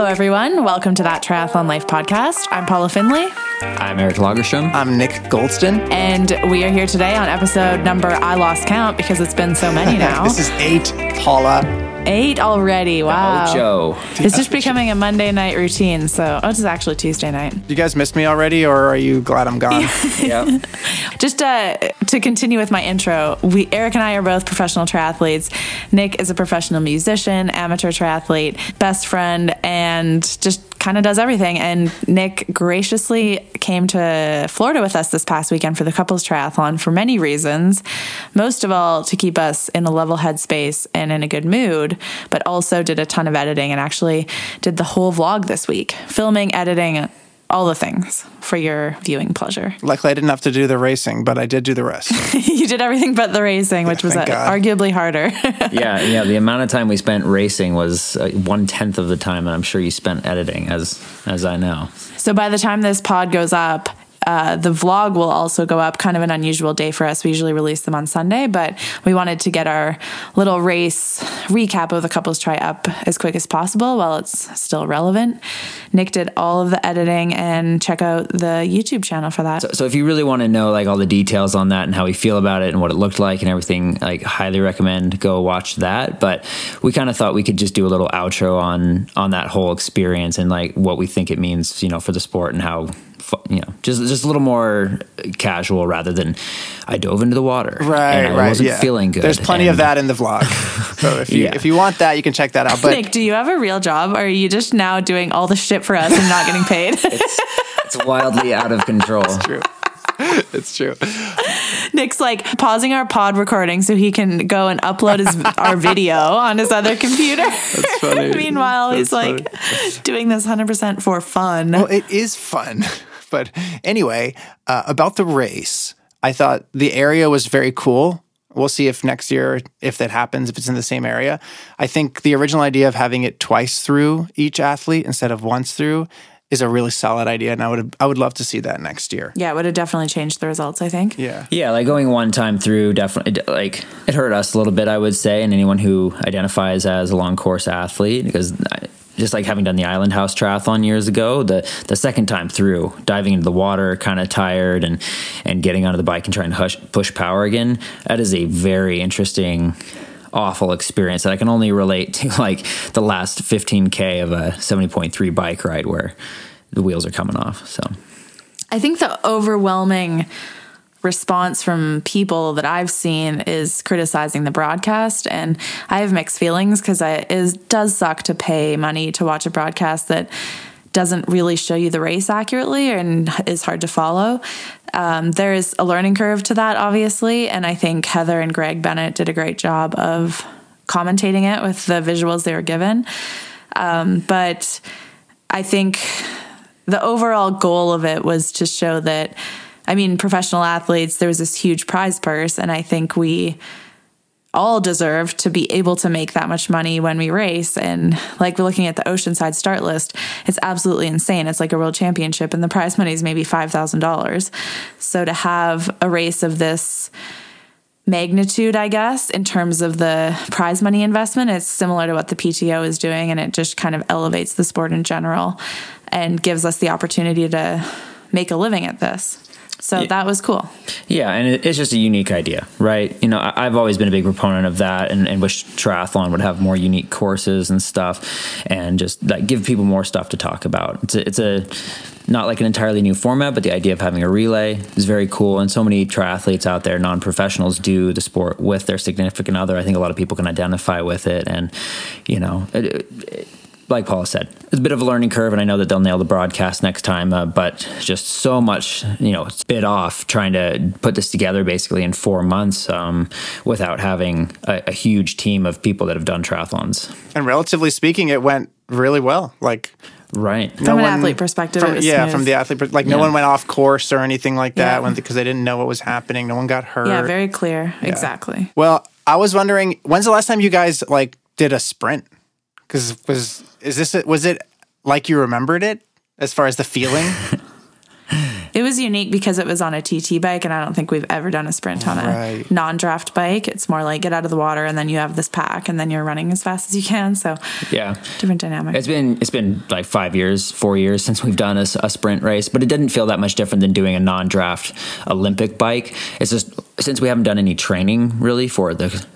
Hello, everyone. Welcome to that Triathlon Life podcast. I'm Paula Findlay, I'm Eric Lagerstrom. I'm Nick Goldston. and we are here today on episode number I lost count because it's been so many now. This is eight, Paula. Eight already. Wow. Joe. It's just becoming a Monday night routine. So, oh, this is actually Tuesday night. You guys missed me already, or are you glad I'm gone? Yep. Just uh, to continue with my intro, we Eric and I are both professional triathletes. Nick is a professional musician, amateur triathlete, best friend, and just kind of does everything. And Nick graciously came to Florida with us this past weekend for the couples triathlon for many reasons. Most of all, to keep us in a level headspace and in a good mood, but also did a ton of editing and actually did the whole vlog this week, filming, editing. All the things for your viewing pleasure. Luckily, I didn't have to do the racing, but I did do the rest. you did everything but the racing, which was uh, arguably harder. yeah, yeah. The amount of time we spent racing was uh, one tenth of the time, and I'm sure you spent editing, as as I know. so by the time this pod goes up, uh, the vlog will also go up. Kind of an unusual day for us. We usually release them on Sunday, but we wanted to get our little race recap of the couples try up as quick as possible while it's still relevant. Nick did all of the editing and check out the YouTube channel for that. So if you really want to know like all the details on that and how we feel about it and what it looked like and everything, like highly recommend go watch that. But we kind of thought we could just do a little outro on on that whole experience and like what we think it means, you know, for the sport and how you know, just just a little more casual rather than I dove into the water, Right, and I right. wasn't yeah. feeling good. There's plenty of that in the vlog. so if you Yeah. if you want that, you can check that out. But Nick, do you have a real job, or are you just now doing all the shit for us and not getting paid? It's wildly out of control. true. it's true. Nick's like pausing our pod recording so he can go and upload his our video on his other computer. That's funny. Meanwhile, he's That's like doing this 100% for fun. Well, it is fun. But anyway, uh, about the race, I thought the area was very cool. We'll see if next year, if that happens, if it's in the same area. I think the original idea of having it twice through each athlete instead of once through is a really solid idea, and I would I would love to see that next year. yeah, it would have definitely changed the results, I think. Yeah. Yeah, like going one time through definitely like it hurt us a little bit, I would say, and anyone who identifies as a long course athlete because I, just like having done the Island House triathlon years ago, the the second time through, diving into the water, kind of tired, and and getting onto the bike and trying to hush, push power again, that is a very interesting. Awful experience that I can only relate to like the last 15k of a 70.3 bike ride where the wheels are coming off. So I think the overwhelming response from people that I've seen is criticizing the broadcast and I have mixed feelings because it is, does suck to pay money to watch a broadcast that doesn't really show you the race accurately and is hard to follow. Um, there's a learning curve to that, obviously, and I think Heather and Greg Bennett did a great job of commentating it with the visuals they were given. Um, but I think the overall goal of it was to show that I mean professional athletes there was this huge prize purse and I think we all deserve to be able to make that much money when we race and like we're looking at the oceanside start list it's absolutely insane it's like a world championship and the prize money is maybe $5000 so to have a race of this magnitude, I guess, in terms of the prize money investment. It's similar to what the PTO is doing, and it just kind of elevates the sport in general and gives us the opportunity to make a living at this. So that was cool. Yeah, and it, it's just a unique idea, right? You know, I, I've always been a big proponent of that, and, and wish triathlon would have more unique courses and stuff, and just like give people more stuff to talk about. It's a, it's a not like an entirely new format, but the idea of having a relay is very cool. And so many triathletes out there, non-professionals, do the sport with their significant other. I think a lot of people can identify with it, and you know. It, it, like Paula said, it's a bit of a learning curve, and I know that they'll nail the broadcast next time. Uh, but just so much, you know, it's bit off trying to put this together basically in four months um, without having a, a huge team of people that have done triathlons. And relatively speaking, it went really well. Like Right. From an athlete perspective, from- it was yeah, smooth. from the athlete, per- like no one went off course or anything like that Yeah. because they didn't know what was happening. No one got hurt. Yeah, very clear. Exactly. Well, I was wondering, when's the last time you guys like did a sprint? Because was is this was it like you remembered it as far as the feeling? It was unique because it was on a TT bike, and I don't think we've ever done a sprint on a Right. non-draft bike. It's more like get out of the water, and then you have this pack, and then you're running as fast as you can. So Yeah. different dynamic. It's been it's been like five years, four years since we've done a sprint race, but it didn't feel that much different than doing a non-draft Olympic bike. It's just since we haven't done any training really for the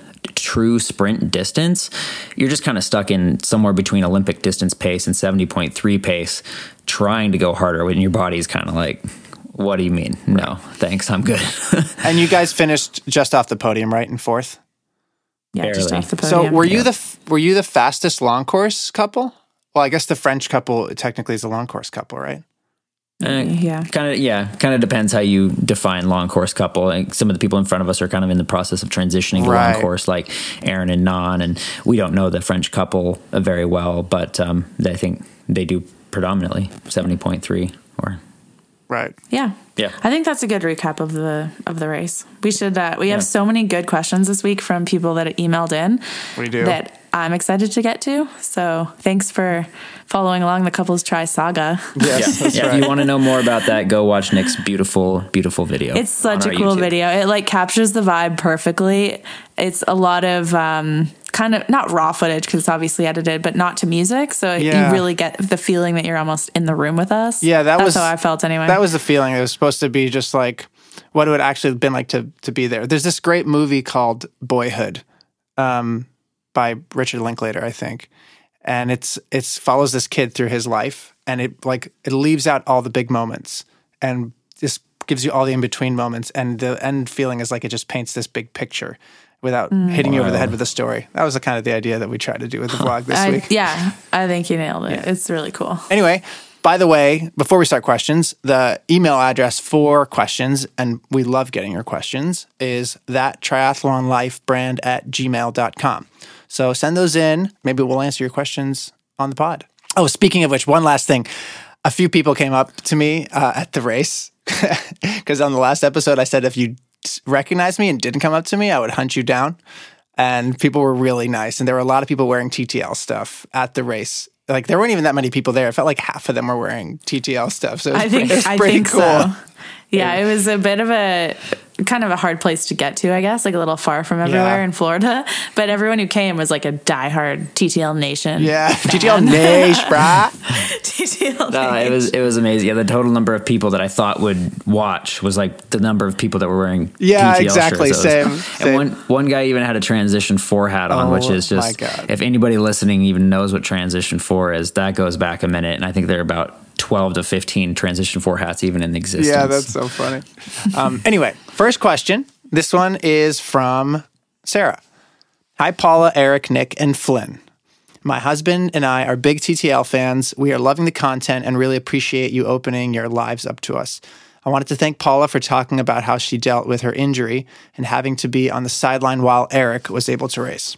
true sprint distance, you're just kind of stuck in somewhere between Olympic distance pace and seventy point three pace, trying to go harder when your body's kind of like, "What do you mean? No, thanks, I'm good." And you guys finished just off the podium, right, in fourth. yeah, just off the podium. So podium. were you the were you the fastest long course couple? Well, I guess the French couple technically is a long course couple, right? Yeah. Kind of, yeah. Kind of depends how you define long course couple. Like some of the people in front of us are kind of in the process of transitioning to Right. long course, like Aaron and Non, and we don't know the French couple uh, very well, but um, I think they do predominantly seventy point three or Right. Yeah. Yeah. I think that's a good recap of the of the race. We should uh, we have so many good questions this week from people that emailed in We do. that I'm excited to get to. So, thanks for following along the couples try saga. Yes, that's yeah. right. If you want to know more about that, go watch Nick's beautiful, beautiful video. It's such a cool YouTube. video. It like captures the vibe perfectly. It's a lot of um kind of not raw footage because it's obviously edited, but not to music. So Yeah. you really get the feeling that you're almost in the room with us. Yeah, that That's was how I felt anyway. That was the feeling. It was supposed to be just like what it would actually have been like to to be there. There's this great movie called Boyhood, um, by Richard Linklater, I think, and it's it's follows this kid through his life, and it like it leaves out all the big moments and just gives you all the in between moments, and the end feeling is like it just paints this big picture without mm. hitting you over the head with a story. That was the kind of the idea that we tried to do with the vlog this I, week. yeah, I think you nailed it. It's really cool. Anyway, by the way, before we start questions, the email address for questions, and we love getting your questions, is that triathlonlifebrand at gmail.com. So send those in. Maybe we'll answer your questions on the pod. Oh, speaking of which, one last thing. A few people came up to me uh, at the race because on the last episode, I said if you recognized me and didn't come up to me, I would hunt you down. And people were really nice. And there were a lot of people wearing TTL stuff at the race. Like there weren't even that many people there. It felt like half of them were wearing TTL stuff. So it was, I pretty, think it was I pretty think cool. so. Yeah, it was a bit of a kind of a hard place to get to, I guess, like a little far from everywhere Yeah. in Florida. But everyone who came was like a diehard TTL Nation. Yeah, fan. TTL Nash, brah. TTL No, it was it was amazing. Yeah, the total number of people that I thought would watch was like the number of people that were wearing. Yeah, PTL exactly, Shirts. It was- same, same. And one one guy even had a transition four hat on, which Oh, is just if anybody listening even knows what transition four is, that goes back a minute, and I think they're about twelve to fifteen transition four hats even in existence. Yeah, that's so funny. Um, anyway, first question. This one is from Sarah. Hi, Paula, Eric, Nick, and Flynn. My husband and I are big TTL fans. We are loving the content and really appreciate you opening your lives up to us. I wanted to thank Paula for talking about how she dealt with her injury and having to be on the sideline while Eric was able to race.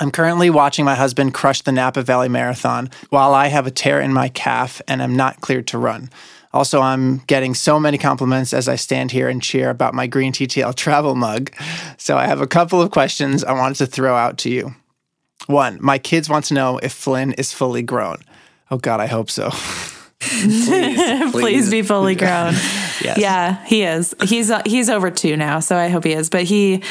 I'm currently watching my husband crush the Napa Valley Marathon while I have a tear in my calf and am not cleared to run. Also, I'm getting so many compliments as I stand here and cheer about my green TTL travel mug. So, I have a couple of questions I wanted to throw out to you. One, my kids want to know if Flynn is fully grown. Oh, God, I hope so. Please be fully grown. Yes. Yeah, he is. He's uh, he's over two now, so I hope he is. But he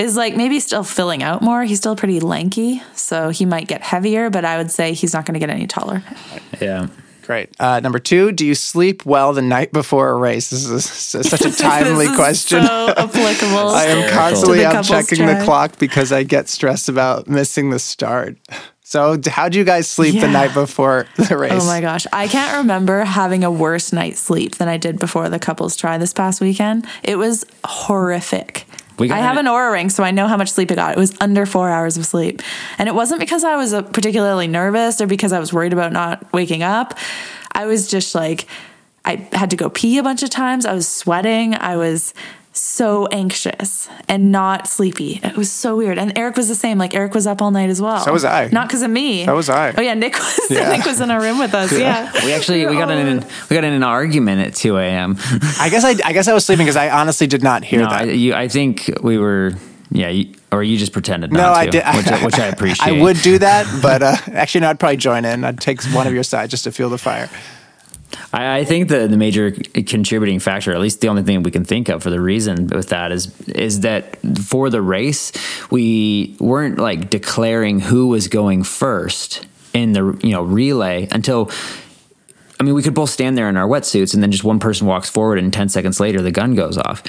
is like maybe still filling out more. He's still pretty lanky, so he might get heavier. But I would say he's not going to get any taller. yeah. Great. Uh, number two, do you sleep well the night before a race? This is such a timely This question. So applicable. I am constantly To the out couples checking the clock because I get stressed about missing the start. So, how do you guys sleep the night before the race? Oh my gosh. I can't remember having a worse night's sleep than I did before the couples try this past weekend. It was horrific. We got I have an Oura ring, so I know how much sleep I got. It was under four hours of sleep. And it wasn't because I was uh, particularly nervous or because I was worried about not waking up. I was just like, I had to go pee a bunch of times. I was sweating. I was so anxious and not sleepy. It was so weird. And Eric was the same. Like Eric was up all night as well. So was I. Not because of me. So was I. Oh yeah, Nick was. Yeah. Nick was in our room with us. Yeah. We actually we got in we got in an argument at two a.m. I guess I, I guess I was sleeping because I honestly did not hear no, I, that. you, I think we were yeah, you, or you just pretended no, not I to, did. which, I- which I appreciate. I would do that, but uh, actually, no. I'd probably join in. I'd take one of your sides just to feel the fire. I, I think the the major contributing factor, at least the only thing we can think of for the reason with that is is that for the race we weren't like declaring who was going first in the you know relay until I mean, we could both stand there in our wetsuits, and then just one person walks forward, and ten seconds later, the gun goes off.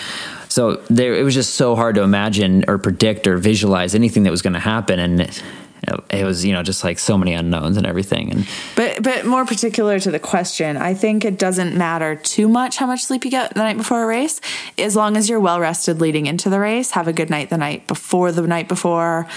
So there, it was just so hard to imagine or predict or visualize anything that was going to happen, and it, was you know just like so many unknowns and everything. And But but more particular to the question, I think it doesn't matter too much how much sleep you get the night before a race, as long as you're well rested leading into the race. Have a good night the night before the night before,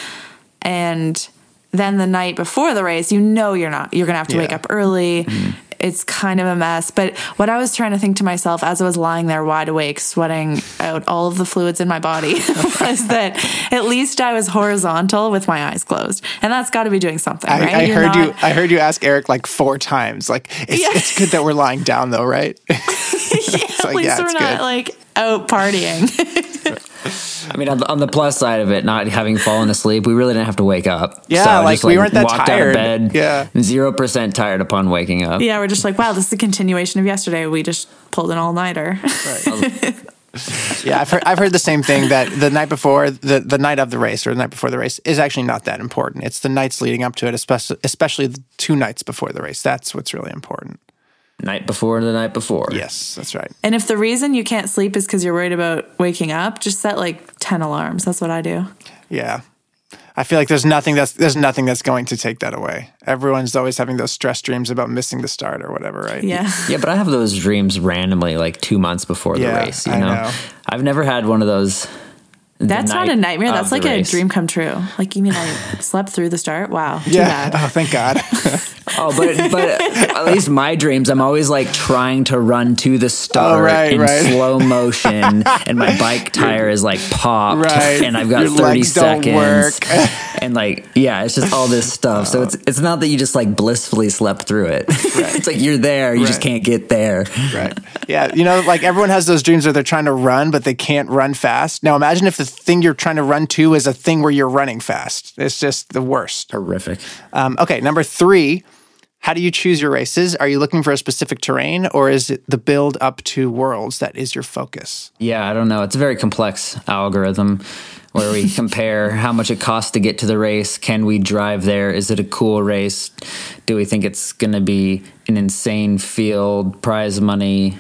and then the night before the race, you know you're not you're gonna have to wake up early. Mm-hmm. It's kind of a mess. But what I was trying to think to myself as I was lying there wide awake, sweating out all of the fluids in my body, was that at least I was horizontal with my eyes closed, and that's got to be doing something, I, right? I You're heard you. I heard you ask Eric like four times. Like it's, Yeah. it's good that we're lying down though, right? at like, least yeah, we're not good. like out partying. I mean, on the, on the plus side of it, not having fallen asleep, we really didn't have to wake up. Yeah, like, just, we weren't that walked tired. Out of bed, Yeah. zero percent tired upon waking up. yeah, we're just like, wow, this is a continuation of yesterday. We just pulled an all nighter. Yeah, I've heard, I've heard the same thing that the night before, the, the night of the race or the night before the race is actually not that important. It's the nights leading up to it, especially especially the two nights before the race. That's what's really important. Night before the night before. Yes, that's right. and if the reason you can't sleep is because you're worried about waking up, just set like 10 alarms. That's what I do. Yeah. I feel like there's nothing that's there's nothing that's going to take that away. Everyone's always having those stress dreams about missing the start or whatever, right? Yeah. Yeah, but I have those dreams randomly, like two months before the Yeah, race. You I know? know. I've never had one of those. The That's not a nightmare. That's the like a race. dream come true. Like, you mean I slept through the start? Wow. Too Yeah. bad. Oh, thank God. Oh, but but at least my dreams, I'm always like trying to run to the start Oh, right, in right. slow motion, and my bike tire is like popped, Right. and I've got Your 30 legs don't seconds, work. and like yeah, it's just all this stuff. So it's it's not that you just like blissfully slept through it. it's like you're there, you just can't get there. right. Yeah. You know, like everyone has those dreams where they're trying to run, but they can't run fast. Now imagine if the thing you're trying to run to is a thing where you're running fast. It's just the worst. Horrific. Um, okay, number three. How do you choose your races? Are you looking for a specific terrain or is it the build up to worlds that is your focus? Yeah, I don't know. It's a very complex algorithm where we compare how much it costs to get to the race. Can we drive there? Is it a cool race? Do we think it's going to be an insane field, prize money?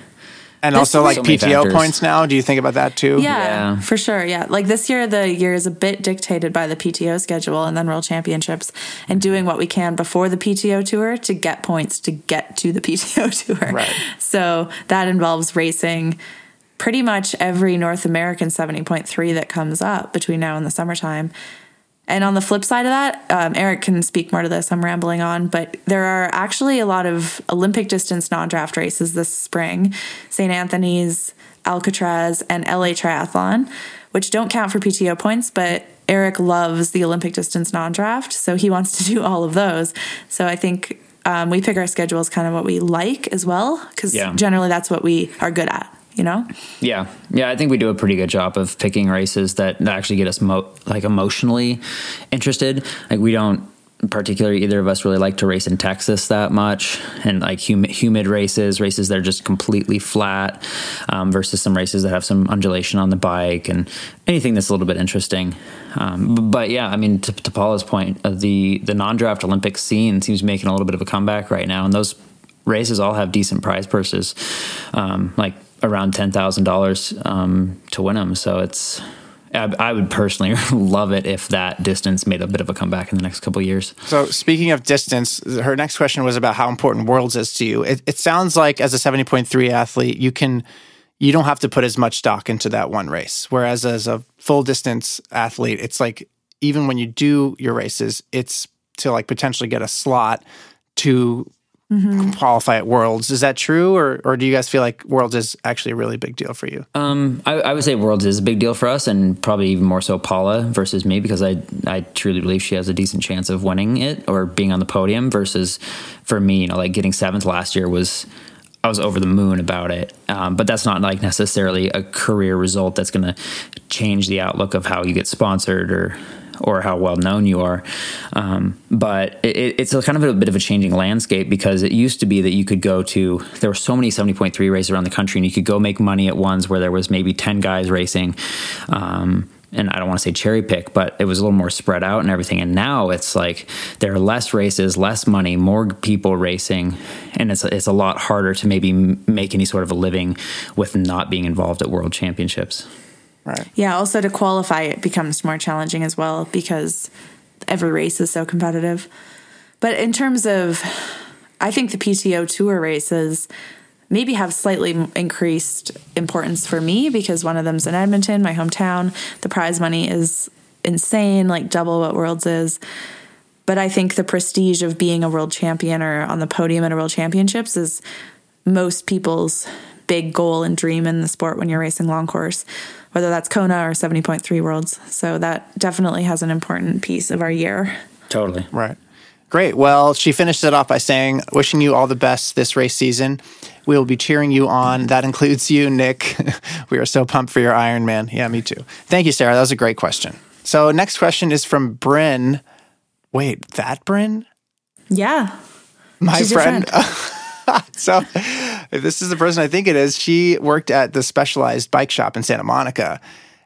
And also like So PTO points now. Do you think about that too? Yeah, Yeah. for sure. Yeah. Like this year, the year is a bit dictated by the PTO schedule and then World Championships and doing what we can before the PTO tour to get points to get to the PTO tour. Right. So that involves racing pretty much every North American 70.3 that comes up between now and the summertime. And on the flip side of that, um, Eric can speak more to this. I'm rambling on, but there are actually a lot of Olympic distance non draft races this spring St. Anthony's, Alcatraz, and LA Triathlon, which don't count for PTO points, but Eric loves the Olympic distance non draft. So he wants to do all of those. So I think um, we pick our schedules kind of what we like as well, because Yeah. generally that's what we are good at, you know? Yeah, yeah, I think we do a pretty good job of picking races that, actually get us mo- like emotionally interested. Like we don't particularly either of us really like to race in Texas that much, and like humid, humid races, races that are just completely flat, um, versus some races that have some undulation on the bike and anything that's a little bit interesting. Um, but yeah, I mean, to, to Paula's point, uh, the the non-draft Olympic scene seems making a little bit of a comeback right now, and those races all have decent prize purses, um, like around ten thousand dollars um, to win them. So it's I, I would personally love it if that distance made a bit of a comeback in the next couple years. So speaking of distance, her next question was about how important worlds is to you. It, it sounds like as a 70.3 athlete, you can you don't have to put as much stock into that one race. Whereas as a full distance athlete, it's like even when you do your races, it's to like potentially get a slot to qualify at worlds. Is that true or or do you guys feel like worlds is actually a really big deal for you? Um, I, I would say Worlds is a big deal for us, and probably even more so Paula versus me because I I truly believe she has a decent chance of winning it or being on the podium. Versus for me, you know, like getting seventh last year was I was over the moon about it. Um, but that's not like necessarily a career result that's going to change the outlook of how you get sponsored or or how well known you are. Um, but it, it's kind of a bit of a changing landscape because it used to be that you could go to, there were so many 70.3 races around the country and you could go make money at ones where there was maybe 10 guys racing. Um, and I don't want to say cherry pick, but it was a little more spread out and everything. And now it's like there are less races, less money, more people racing, and it's it's a lot harder to maybe make any sort of a living with not being involved at world championships. Right. Yeah, also to qualify it becomes more challenging as well because every race is so competitive. But in terms of I think the PTO tour races maybe have slightly increased importance for me because one of them's in Edmonton, my hometown. The prize money is insane, like double what Worlds is. But I think the prestige of being a world champion or on the podium at a world championships is most people's big goal and dream in the sport when you're racing long course, whether that's Kona or 70.3 worlds. So that definitely has an important piece of our year. Totally. Right. Great. Well, she finished it off by saying, wishing you all the best this race season. We will be cheering you on. That includes you, Nick. we are so pumped for your Ironman. Yeah, me too. Thank you, Sarah. That was a great question. So, next question is from Bryn. Wait, that Bryn? Yeah. My She's your friend. so, if this is the person I think it is, she worked at the specialized bike shop in Santa Monica.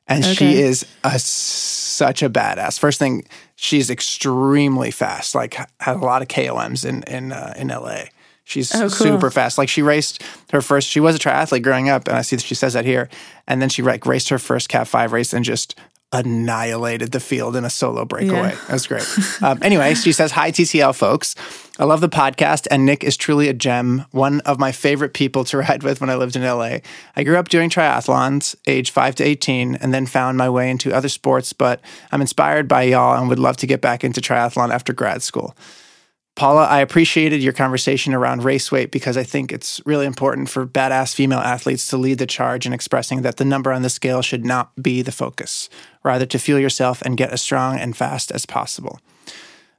And she is a, such a badass. First thing, she's extremely fast. Like had a lot of KOMs in in uh, in LA. She's Oh, cool. super fast. Like she raced her first. She was a triathlete growing up, and I see that she says that here. And then she like raced her first Cat Five race and just annihilated the field in a solo breakaway. Yeah. That was great. um, anyway, she says, Hi, TTL folks. I love the podcast, and Nick is truly a gem, one of my favorite people to ride with when I lived in LA. I grew up doing triathlons, age 5 to 18, and then found my way into other sports, but I'm inspired by y'all and would love to get back into triathlon after grad school. Paula, I appreciated your conversation around race weight because I think it's really important for badass female athletes to lead the charge in expressing that the number on the scale should not be the focus, rather to fuel yourself and get as strong and fast as possible. A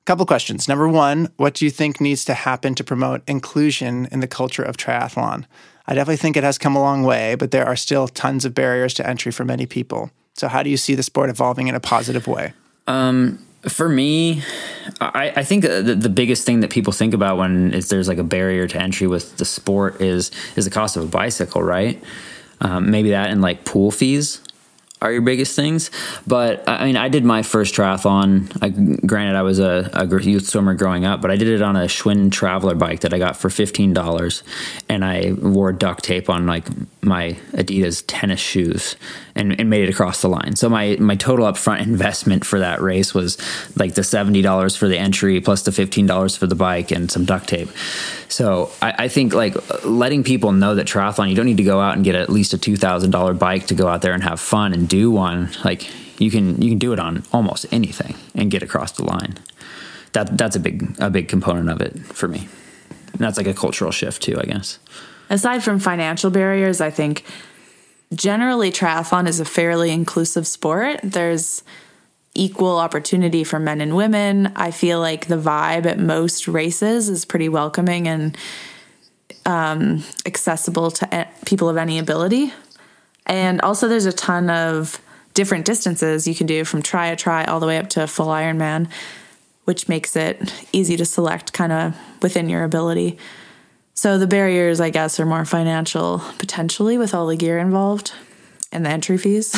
couple questions. Number one, what do you think needs to happen to promote inclusion in the culture of triathlon? I definitely think it has come a long way, but there are still tons of barriers to entry for many people. So, how do you see the sport evolving in a positive way? Um, For me, I, I think the, the biggest thing that people think about when is there's like a barrier to entry with the sport is is the cost of a bicycle, right? Um, maybe that and like pool fees are your biggest things. But I mean, I did my first triathlon. I, granted, I was a, a youth swimmer growing up, but I did it on a Schwinn Traveler bike that I got for fifteen dollars, and I wore duct tape on like my Adidas tennis shoes and, and made it across the line. So my my total upfront investment for that race was like the seventy dollars for the entry plus the fifteen dollars for the bike and some duct tape. So I, I think like letting people know that triathlon, you don't need to go out and get at least a two thousand dollar bike to go out there and have fun and do one. Like you can you can do it on almost anything and get across the line. That that's a big a big component of it for me. And that's like a cultural shift too, I guess. Aside from financial barriers, I think generally triathlon is a fairly inclusive sport. There's equal opportunity for men and women. I feel like the vibe at most races is pretty welcoming and um, accessible to people of any ability. And also, there's a ton of different distances you can do from try a try all the way up to a full Ironman, which makes it easy to select kind of within your ability. So the barriers, I guess, are more financial potentially with all the gear involved and the entry fees.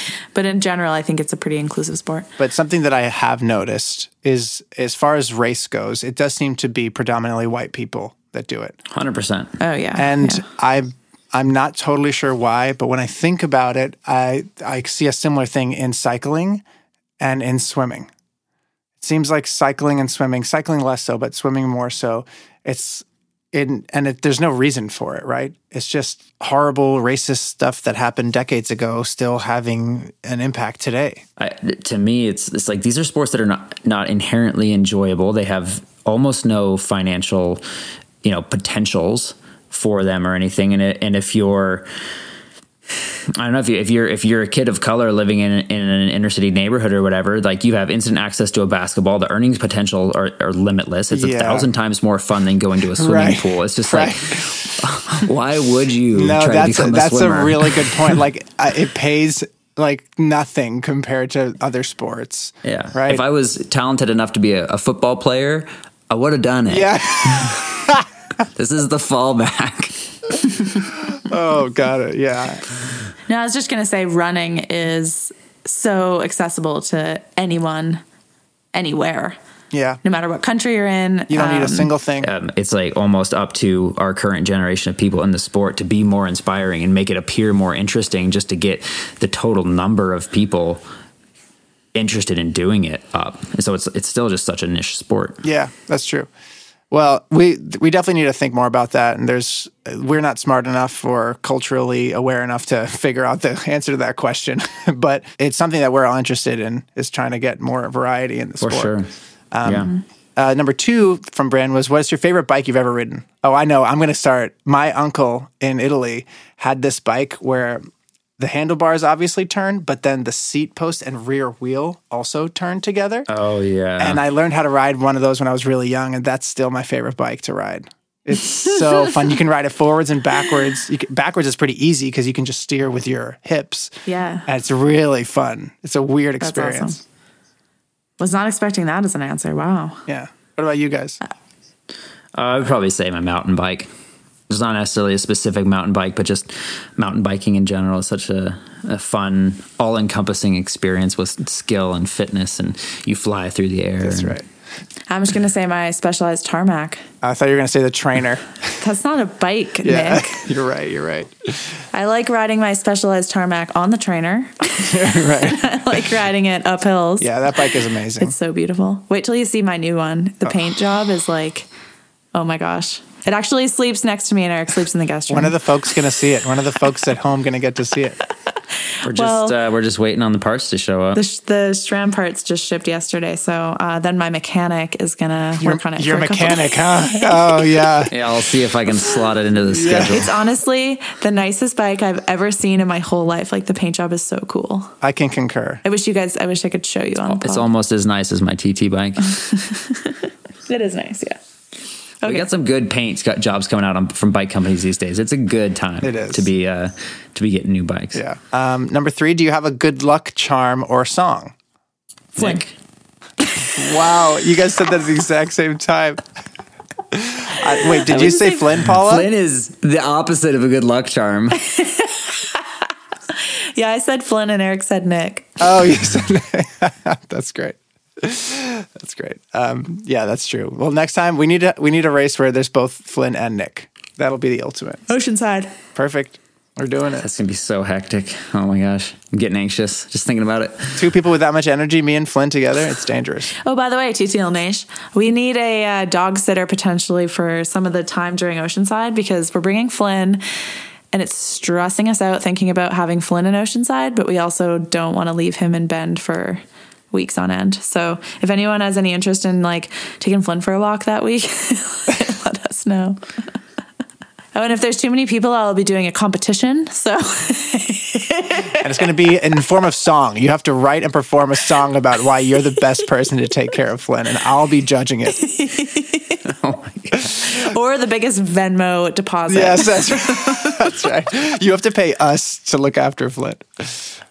but in general, I think it's a pretty inclusive sport. But something that I have noticed is as far as race goes, it does seem to be predominantly white people that do it. Hundred percent. Oh yeah, And yeah. I'm I'm not totally sure why, but when I think about it, I I see a similar thing in cycling and in swimming. It seems like cycling and swimming, cycling less so, but swimming more so. It's in and it, there's no reason for it, right? It's just horrible racist stuff that happened decades ago still having an impact today. I, to me, it's it's like these are sports that are not not inherently enjoyable. They have almost no financial, you know, potentials for them or anything. And it, and if you're I don't know if you if you're if you're a kid of color living in in an inner city neighborhood or whatever, like you have instant access to a basketball. The earnings potential are, are limitless. It's Yeah. a thousand times more fun than going to a swimming Right. pool. It's just Right. like, why would you No, try that's to a, that's a swimmer? a really good point. Like uh, it pays like nothing compared to other sports. Yeah. Right. If I was talented enough to be a, a football player, I would have done it. yeah. This is the fallback. oh, got it. Yeah. No, I was just going to say running is so accessible to anyone, anywhere, Yeah. no matter what country you're in. You don't need a Um, single thing. Um, it's like almost up to our current generation of people in the sport to be more inspiring and make it appear more interesting just to get the total number of people interested in doing it up. And so it's it's still just such a niche sport. Yeah, that's true. Well, we we definitely need to think more about that. And there's we're not smart enough or culturally aware enough to figure out the answer to that question. but it's something that we're all interested in is trying to get more variety in the For sport. sure. yeah. Uh, number two from Bryn was, "What's your favorite bike you've ever ridden?" Oh, I know. I'm going to start. My uncle in Italy had this bike where the handlebars obviously turn, but then the seat post and rear wheel also turn together. Oh yeah. And I learned how to ride one of those when I was really young, and that's still my favorite bike to ride. It's so fun. You can ride it forwards and backwards. You can, backwards is pretty easy because you can just steer with your hips. Yeah. And it's really fun. It's a weird That's experience. awesome. Was not expecting that as an answer. Wow. Yeah. What about you guys? Uh, I would probably say my mountain bike. It's not necessarily a specific mountain bike, but just mountain biking in general is such a, a fun, all encompassing experience with skill and fitness, and you fly through the air. That's and- right. I'm just going to say my specialized tarmac. I thought you were going to say the trainer. That's not a bike, Yeah. Nick. you're right. You're right. I like riding my specialized tarmac on the trainer. right. I like riding it up hills. Yeah, that bike is amazing. It's so beautiful. Wait till you see my new one. The oh. paint job is like, oh my gosh. It actually sleeps next to me and Eric sleeps in the guest room. One of the folks going to see it? One of the folks at home going to get to see it? We're just Well- uh, we're just waiting on the parts to show up. the, sh- the SRAM parts just shipped yesterday. So uh, then my mechanic is going to work on it. You're a a mechanic, huh? Oh, yeah. yeah, I'll see if I can slot it into the schedule. It's honestly the nicest bike I've ever seen in my whole life. Like the paint job is so cool. I can concur. I wish you guys, I wish I could show you on the It's almost as nice as my TT bike. It is nice, yeah. We got some good paint got jobs coming out on, from bike companies these days. It's a good time It is. to be uh, to be getting new bikes. Yeah. Um, number three, do you have a good luck charm or song? Nick, Wow, you guys said that at the exact same time. Uh, wait, did you say say- Flynn, Paula? Flynn is the opposite of a good luck charm. Yeah, I said Flynn and Eric said Nick. Oh, you said that's great. That's great. Um, yeah, that's true. Well, next time we need a we need a race where there's both Flynn and Nick. That'll be the ultimate. Oceanside. Perfect. We're doing it. That's gonna be so hectic. Oh my gosh, I'm getting anxious just thinking about it. Two people with that much energy, me and Flynn together, it's dangerous. Oh, by the way, TTL Nash, we need a uh, dog sitter potentially for some of the time during Oceanside because we're bringing Flynn and it's stressing us out thinking about having Flynn in Oceanside, but we also don't want to leave him in Bend for weeks on end. So if anyone has any interest in like taking Flynn for a walk that week, let us know. Oh, and if there's too many people, I'll be doing a competition. So And it's going to be in the form of song. You have to write and perform a song about why you're the best person to take care of Flynn, and I'll be judging it. oh or the biggest Venmo deposit. Yes, that's right. that's right. You have to pay us to look after Flynn.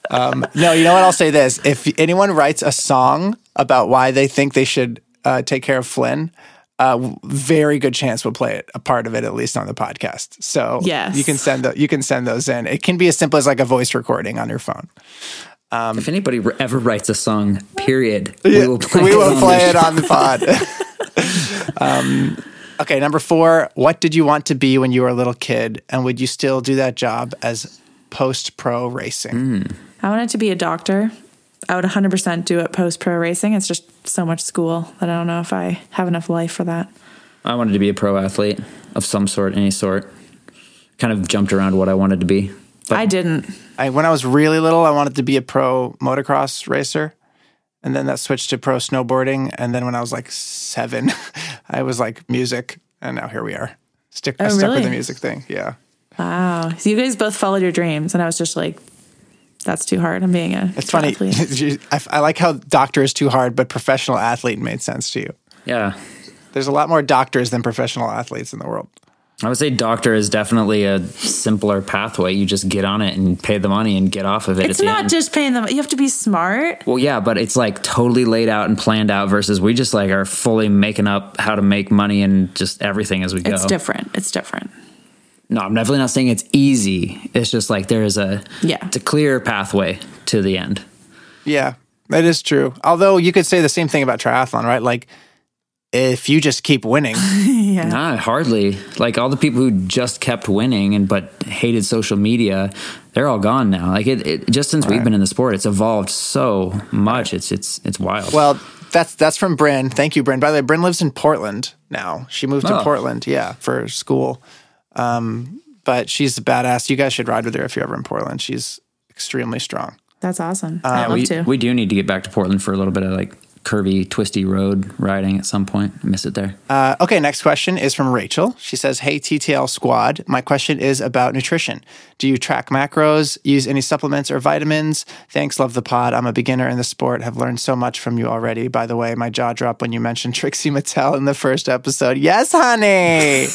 Um, no, you know what? I'll say this: if anyone writes a song about why they think they should uh, take care of Flynn, uh, very good chance we'll play it, a part of it at least on the podcast. So Yes. you can send the, you can send those in. It can be as simple as like a voice recording on your phone. if anybody ever writes a song, period, we will play, we it, will on play the it on the pod. um, okay, number four. What did you want to be when you were a little kid, and would you still do that job as post pro racing? I wanted to be a doctor. I would 100% do it post pro racing. It's just so much school that I don't know if I have enough life for that. I wanted to be a pro athlete of some sort, any sort. Kind of jumped around what I wanted to be. But I didn't. I, when I was really little, I wanted to be a pro motocross racer, and then that switched to pro snowboarding. And then when I was like seven, I was like music, and now here we are. Stick, I Oh, stuck with the music thing. Yeah. Wow. So you guys both followed your dreams, and I was just like, that's too hard. I'm being a It's funny. I, I like how doctor is too hard, but professional athlete made sense to you. yeah, There's a lot more doctors than professional athletes in the world. I would say doctor is definitely a simpler pathway. You just get on it and pay the money and get off of it. It's not end. just paying them. You have to be smart. Well, yeah, but it's like totally laid out and planned out versus we just like are fully making up how to make money and just everything as we go. It's different. It's different. No, I'm definitely not saying it's easy. It's just like there is a Yeah. it's a clear pathway to the end. Yeah, that is true. Although you could say the same thing about triathlon, right? Like if you just keep winning, Yeah. Not hardly. Like all the people who just kept winning and but hated social media, they're all gone now. Like it, it just since we've been in the sport, it's evolved so much. It's it's it's wild. well, that's that's from Bryn. Thank you, Bryn. By the way, Bryn lives in Portland now. She moved to Oh. Portland, yeah, for school. Um, but she's a badass. You guys should ride with her if you're ever in Portland. She's extremely strong. That's awesome. I'd love we, to. we do need to get back to Portland for a little bit of like curvy, twisty road riding at some point. I miss it there. Uh, okay, next question is from Rachel. She says, Hey, TTL squad. My question is about nutrition. Do you track macros, use any supplements or vitamins? Thanks, love the pod. I'm a beginner in the sport, have learned so much from you already. By the way, my jaw dropped when you mentioned Trixie Mattel in the first episode. Yes, honey.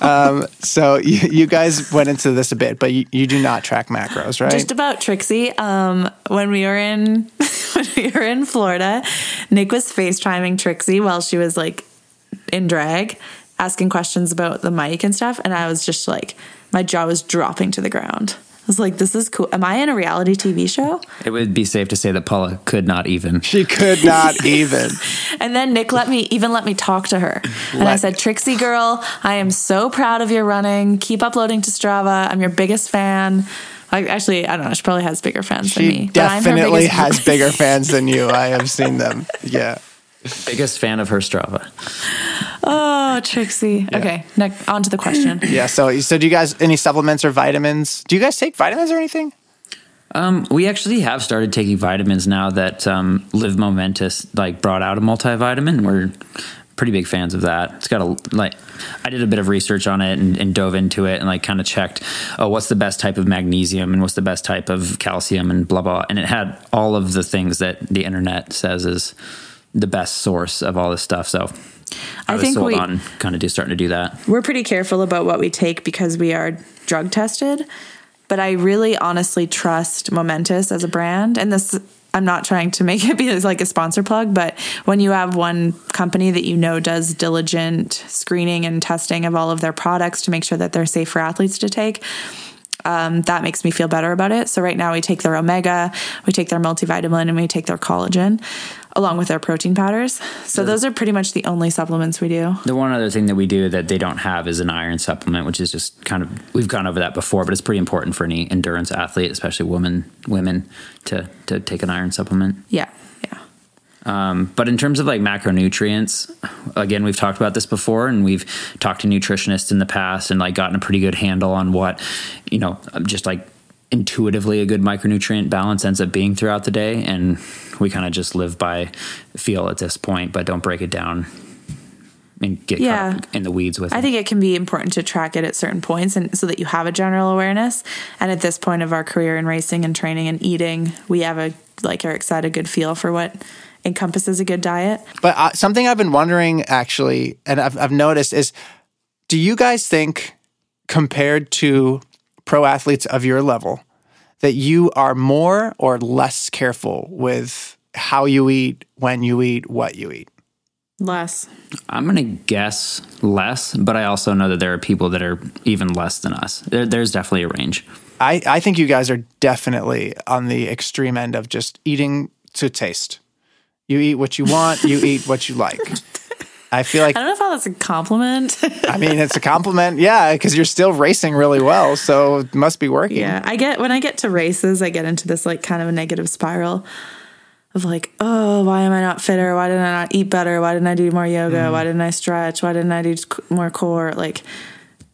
um, so you, you guys went into this a bit, but you, you do not track macros, right? Just about Trixie. Um, when we were in when we were in Florida, Nick was FaceTiming Trixie while she was like in drag, asking questions about the mic and stuff, and I was just like, my jaw was dropping to the ground. I was like, "This is cool. Am I in a reality TV show?" It would be safe to say that Paula could not even. she could not even. And then Nick let me even let me talk to her. And I said, Trixie girl, I am so proud of your running. Keep uploading to Strava. I'm your biggest fan. Like actually, I don't know, she probably has bigger fans than She me. but I'm her definitely biggest- has bigger fans than you. I have seen them. Yeah. Biggest fan of her Strava. Oh, Trixie. Okay, next on to the question. Yeah. So, so do you guys any supplements or vitamins? Do you guys take vitamins or anything? Um, we actually have started taking vitamins now that um, Live Momentous like brought out a multivitamin. We're pretty big fans of that. It's got a like I did a bit of research on it and, and dove into it and like kind of checked oh what's the best type of magnesium and what's the best type of calcium and blah blah and it had all of the things that the internet says is the best source of all this stuff. So I, I was think sold we- on kind of do starting to do that. We're pretty careful about what we take because we are drug tested. But I really honestly trust Momentous as a brand. And this, I'm not trying to make it be like a sponsor plug, but when you have one company that you know does diligent screening and testing of all of their products to make sure that they're safe for athletes to take, um, that makes me feel better about it. So right now we take their omega, we take their multivitamin, and we take their collagen along with their protein powders. So those are pretty much the only supplements we do. The one other thing that we do that they don't have is an iron supplement, which is just kind of we've gone over that before, but it's pretty important for any endurance athlete, especially women women to to take an iron supplement. Yeah. Yeah. Um, but in terms of like macronutrients, again, we've talked about this before, and we've talked to nutritionists in the past, and like gotten a pretty good handle on what you know, just like intuitively a good micronutrient balance ends up being throughout the day, and we kind of just live by feel at this point, but don't break it down and get Yeah. caught up in the weeds with I it. I think it can be important to track it at certain points and so that you have a general awareness. And at this point of our career in racing and training and eating, we have a like Eric said, a good feel for what encompasses a good diet. But uh, something I've been wondering actually, and I've, I've noticed is do you guys think, compared to pro athletes of your level, that you are more or less careful with how you eat, when you eat, what you eat? Less. I'm going to guess less, but I also know that there are people that are even less than us. There, there's definitely a range. I, I think you guys are definitely on the extreme end of just eating to taste. You eat what you want, you eat what you like. I feel like I don't know if that's a compliment. I mean, it's a compliment. Yeah, because you're still racing really well. So it must be working. yeah. I get when I get to races, I get into this like kind of a negative spiral of like, oh, why am I not fitter? Why didn't I not eat better? Why didn't I do more yoga? Mm-hmm. Why didn't I stretch? Why didn't I do more core? Like,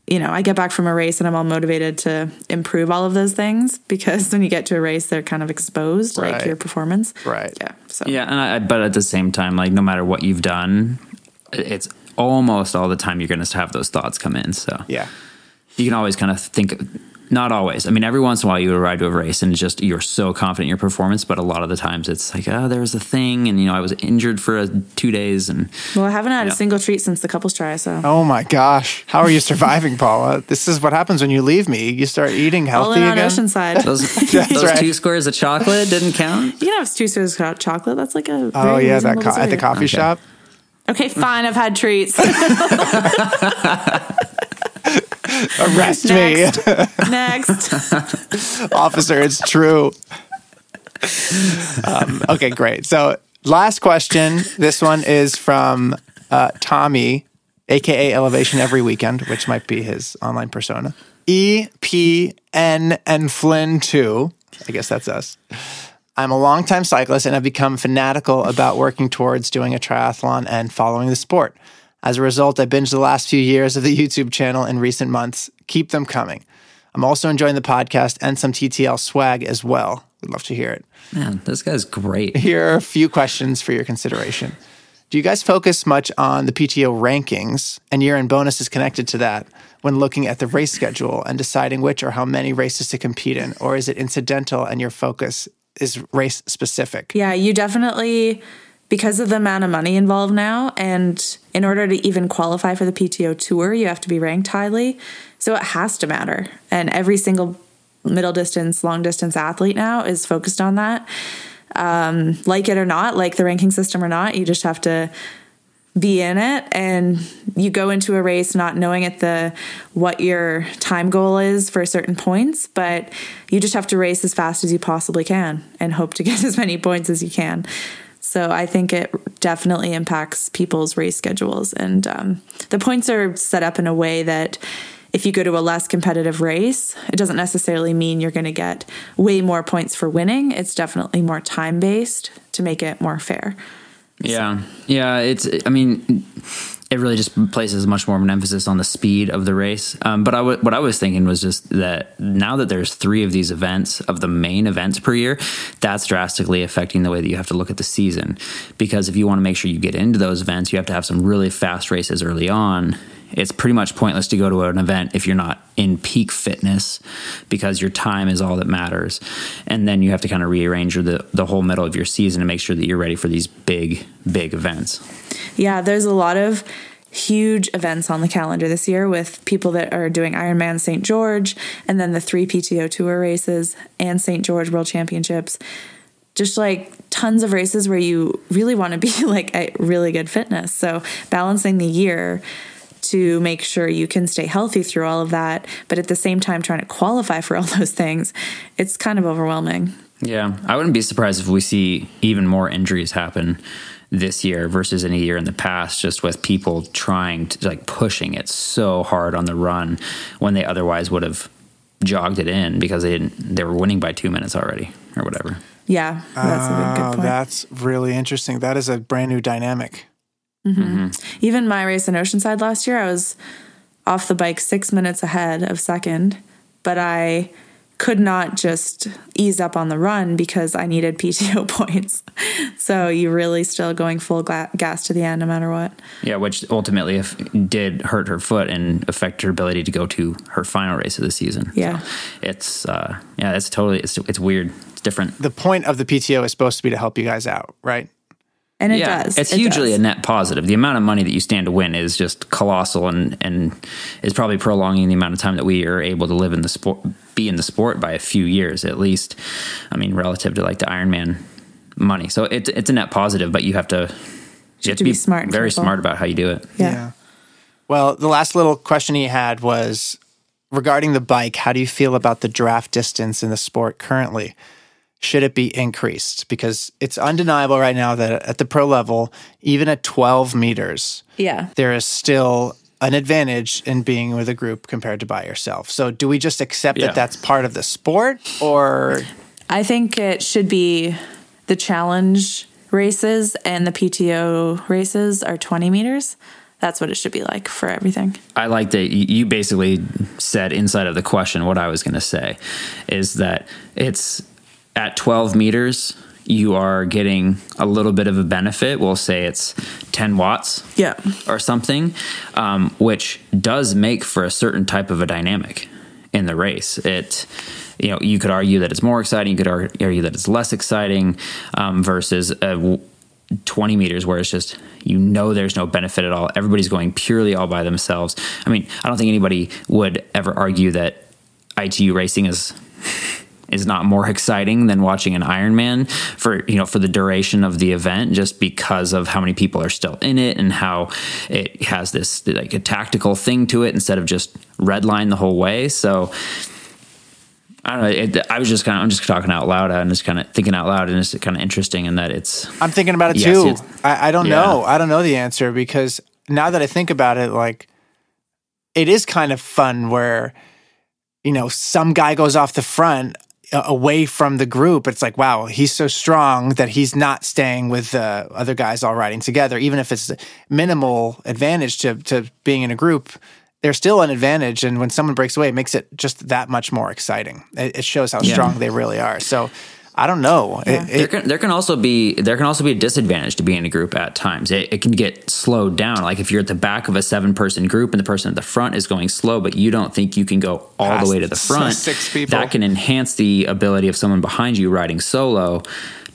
you know, I get back from a race and I'm all motivated to improve all of those things because when you get to a race, they're kind of exposed, Right. like your performance. Right. Yeah. So Yeah, and I, but at the same time, like no matter what you've done, it's almost all the time you're going to have those thoughts come in. So Yeah. you can always kind of think Not always. I mean, every once in a while you arrive to a race and just you're so confident in your performance, but a lot of the times it's like, oh, there was a thing, and you know, I was injured for uh, two days, and Well, I haven't had Yeah. a single treat since the couples try, so Oh my gosh. How are you surviving, Paula? This is what happens when you leave me. You start eating all healthy in on again. Oceanside. those, those right. two squares of chocolate didn't count. You can have two squares of chocolate. That's like a Oh yeah, that co- at the dessert. coffee shop. Okay, fine. I've had treats. Arrest Next. me, Next, officer. It's true. Um, okay, great. So last question. This one is from uh, Tommy, aka Elevation Every Weekend, which might be his online persona. E P N and Flynn two. I guess that's us. I'm a longtime cyclist and have become fanatical about working towards doing a triathlon and following the sport. As a result, I binged the last few years of the YouTube channel in recent months. Keep them coming. I'm also enjoying the podcast and some TTL swag as well. We'd love to hear it. Man, this guy's great. Here are a few questions for your consideration. Do you guys focus much on the PTO rankings and year end bonuses connected to that when looking at the race schedule and deciding which or how many races to compete in? Or is it incidental and your focus is race specific? yeah, you definitely because of the amount of money involved now, and in order to even qualify for the PTO tour, you have to be ranked highly. So it has to matter, and every single middle distance, long distance athlete now is focused on that. Um, like it or not, like the ranking system or not, you just have to be in it and you go into a race not knowing at the what your time goal is for certain points but you just have to race as fast as you possibly can and hope to get as many points as you can. So i think it definitely impacts people's race schedules and um, the points are set up in a way that if you go to a less competitive race it doesn't necessarily mean you're going to get way more points for winning. It's definitely more time based to make it more fair Yeah, yeah. It's. I mean, it really just places much more of an emphasis on the speed of the race. Um, but I w- what I was thinking was just that now that there's three of these events of the main events per year, that's drastically affecting the way that you have to look at the season. Because if you want to make sure you get into those events, you have to have some really fast races early on. It's pretty much pointless to go to an event if you're not in peak fitness because your time is all that matters. And then you have to kind of rearrange the, the whole middle of your season to make sure that you're ready for these big, big events. Yeah, there's a lot of huge events on the calendar this year with people that are doing Ironman St. George and then the three PTO Tour races and St. George World Championships. Just like tons of races where you really want to be like at really good fitness. So balancing the year to make sure you can stay healthy through all of that, but at the same time trying to qualify for all those things, it's kind of overwhelming. Yeah, I wouldn't be surprised if we see even more injuries happen this year versus any year in the past, just with people trying to like pushing it so hard on the run when they otherwise would have jogged it in because they didn't they were winning by two minutes already or whatever. Yeah, that's a good, good Oh, point. that's really interesting. That is a brand new dynamic. Even my race in Oceanside last year, I was off the bike six minutes ahead of second, but I could not just ease up on the run because I needed PTO points. So you really still going full gla- gas to the end no matter what. Yeah, which ultimately if, did hurt her foot and affect her ability to go to her final race of the season. Yeah. So it's uh, yeah, it's totally it's it's weird. It's different. The point of the PTO is supposed to be to help you guys out, right? And it yeah, does. it's It hugely does. a net positive. The amount of money that you stand to win is just colossal, and and is probably prolonging the amount of time that we are able to live in the sport, be in the sport by a few years at least. I mean, relative to like the Ironman money, so it's it's a net positive, but you have to. You have to be smart very careful. smart about how you do it. Yeah. Well, the last little question he had was regarding the bike. How do you feel about the draft distance in the sport currently? Should it be increased? Because it's undeniable right now that at the pro level, even at 12 meters, Yeah. there is still an advantage in being with a group compared to by yourself. So, do we just accept Yeah. that that's part of the sport, or I think it should be the challenge races and the PTO races are 20 meters. That's what it should be like for everything. I like that you basically said inside of the question what I was going to say is that it's at 12 meters, you are getting a little bit of a benefit. We'll say it's 10 watts Yeah. or something, um, which does make for a certain type of a dynamic. in the race. It, you know, you could argue that it's more exciting. You could argue that it's less exciting um, versus a w- 20 meters where it's just you know there's no benefit at all everybody's going purely all by themselves i mean i don't think anybody would ever argue that itu racing is is not more exciting than watching an Ironman for you know for the duration of the event just because of how many people are still in it and how it has this like a tactical thing to it instead of just red line the whole way so I don't know. It, I was just kind of, I'm just talking out loud and just kind of thinking out loud, and it's kind of interesting in that it's. I'm thinking about it Yes, too. I, I don't yeah. know. I don't know the answer because now that I think about it, like it is kind of fun where you know some guy goes off the front away from the group. It's like wow, he's so strong that he's not staying with the other guys all riding together, even if it's minimal advantage to to being in a group. There's still an advantage, and when someone breaks away, it makes it just that much more exciting. It, it shows how Yeah. strong they really are. So, I don't know. It- it- there can there can also be there can also be a disadvantage to being in a group at times. It, it can get slowed down. Like if you're at the back of a seven person group and the person at the front is going slow, but you don't think you can go all the way to the front. six people. That can enhance the ability of someone behind you riding solo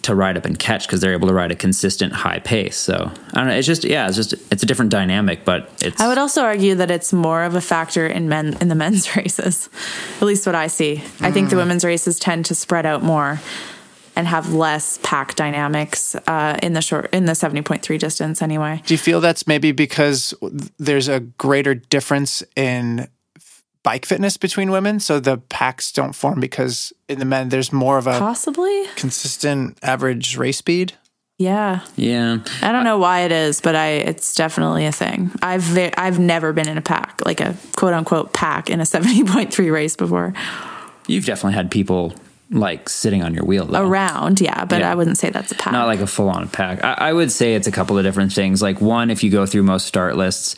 to ride up and catch because they're able to ride a consistent high pace. So I don't know. It's just yeah, it's just it's a different dynamic, but it's I would also argue that it's more of a factor in men in the men's races, at least what I see. I think the Mm. women's races tend to spread out more and have less pack dynamics uh, in the short in the seventy point three distance anyway. Do you feel that's maybe because there's a greater difference in f- bike fitness between women, so the packs don't form because in the men there's more of a Possibly, consistent average race speed? yeah. yeah. I don't know why it is, but I it's definitely a thing. I've ve- I've never been in a pack like a quote unquote pack in a seventy point three race before. You've definitely had people like sitting on your wheel though. Around, yeah, but Yeah. I wouldn't say that's a pack. not like a full on pack. I, I would say it's a couple of different things. Like one, if you go through most start lists,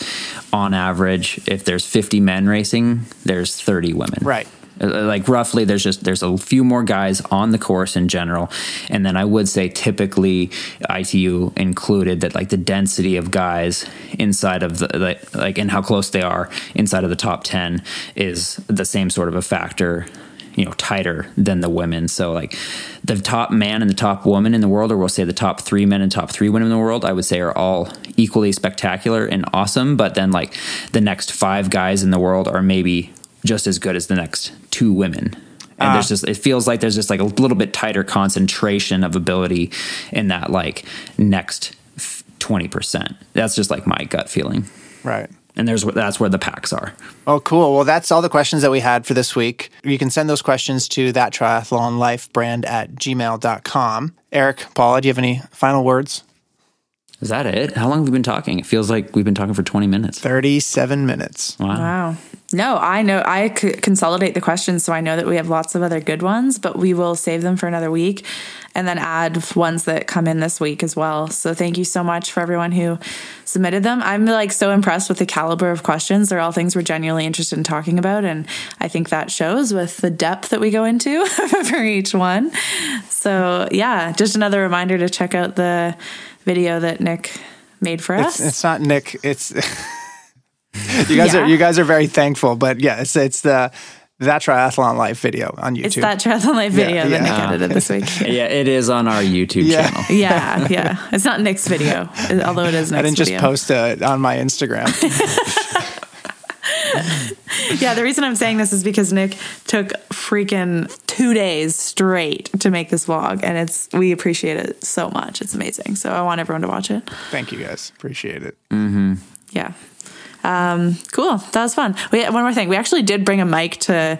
on average, if there's 50 men racing, there's 30 women. Right. Uh, Like roughly, there's just there's a few more guys on the course in general, and then I would say typically ITU included that like the density of guys inside of the like, like and how close they are inside of the top ten is the same sort of a factor you know tighter than the women. So like the top man and the top woman in the world or we'll say the top three men and top three women in the world i would say are all equally spectacular and awesome. But then like the next five guys in the world are maybe just as good as the next two women. And there's ah. just it feels like there's just like a little bit tighter concentration of ability in that like next 20% that's just like my gut feeling. Right. And there's that's where the packs are Oh, cool. Well, that's all the questions that we had for this week. You can send those questions to that triathlon life brand at gmail.com. Eric, Paula, do you have any final words? Is that it how long have we been talking it feels like we've been talking for 20 minutes 37 minutes. wow Wow. No, I know I consolidate the questions so I know that we have lots of other good ones, but we will save them for another week and then add ones that come in this week as well. So thank you so much for everyone who submitted them. I'm like so impressed with the caliber of questions. They're all things we're genuinely interested in talking about and I think that shows with the depth that we go into for each one. So, yeah, just another reminder to check out the video that Nick made for us. It's, it's not Nick. It's you guys Yeah. are you guys are very thankful, but yeah, it's it's the that triathlon life video on YouTube. It's that triathlon life video Yeah, that yeah. Nick edited this week. yeah it is on our youtube Yeah. channel Yeah, yeah. It's not Nick's video, although it is Nick's I didn't just video. post it on my Instagram. Yeah, the reason I'm saying this is because Nick took freaking two days straight to make this vlog, and it's we appreciate it so much. It's amazing. So I want everyone to watch it. Thank you guys. Appreciate it. Yeah. Um, cool. That was fun. We one more thing. We actually did bring a mic to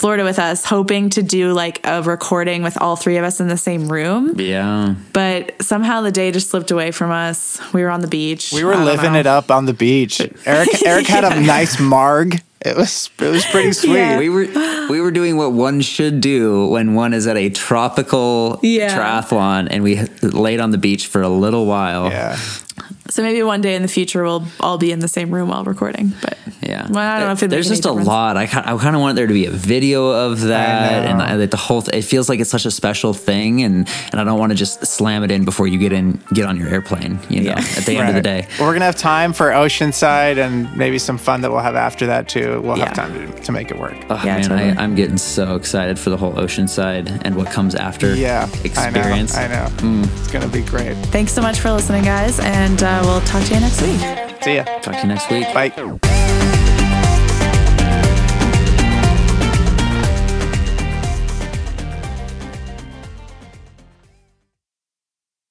Florida with us, hoping to do like a recording with all three of us in the same room. yeah But somehow the day just slipped away from us. We were on the beach. We were living know. it up on the beach. Eric Eric had a nice marg. It was it was pretty sweet. Yeah. we were we were doing what one should do when one is at a tropical Yeah. triathlon and we laid on the beach for a little while Yeah. So maybe one day in the future we'll all be in the same room while recording. But Yeah, well, I don't know if it there's just a lot. I kind, I kind of want there to be a video of that, and know. I, like the whole. Th- it feels like it's such a special thing, and and I don't want to just slam it in before you get in, get on your airplane. You know, Yeah. at the end of the day. We're gonna have time for Oceanside and maybe some fun that we'll have after that too. We'll Yeah. have time to, to make it work. Oh, Yeah, man, totally. I, I'm getting so excited for the whole Oceanside and what comes after. Yeah, experience. I know. I know. Mm. It's gonna be great. Thanks so much for listening, guys, and uh, we'll talk to you next week. See ya. Talk to you next week. Bye.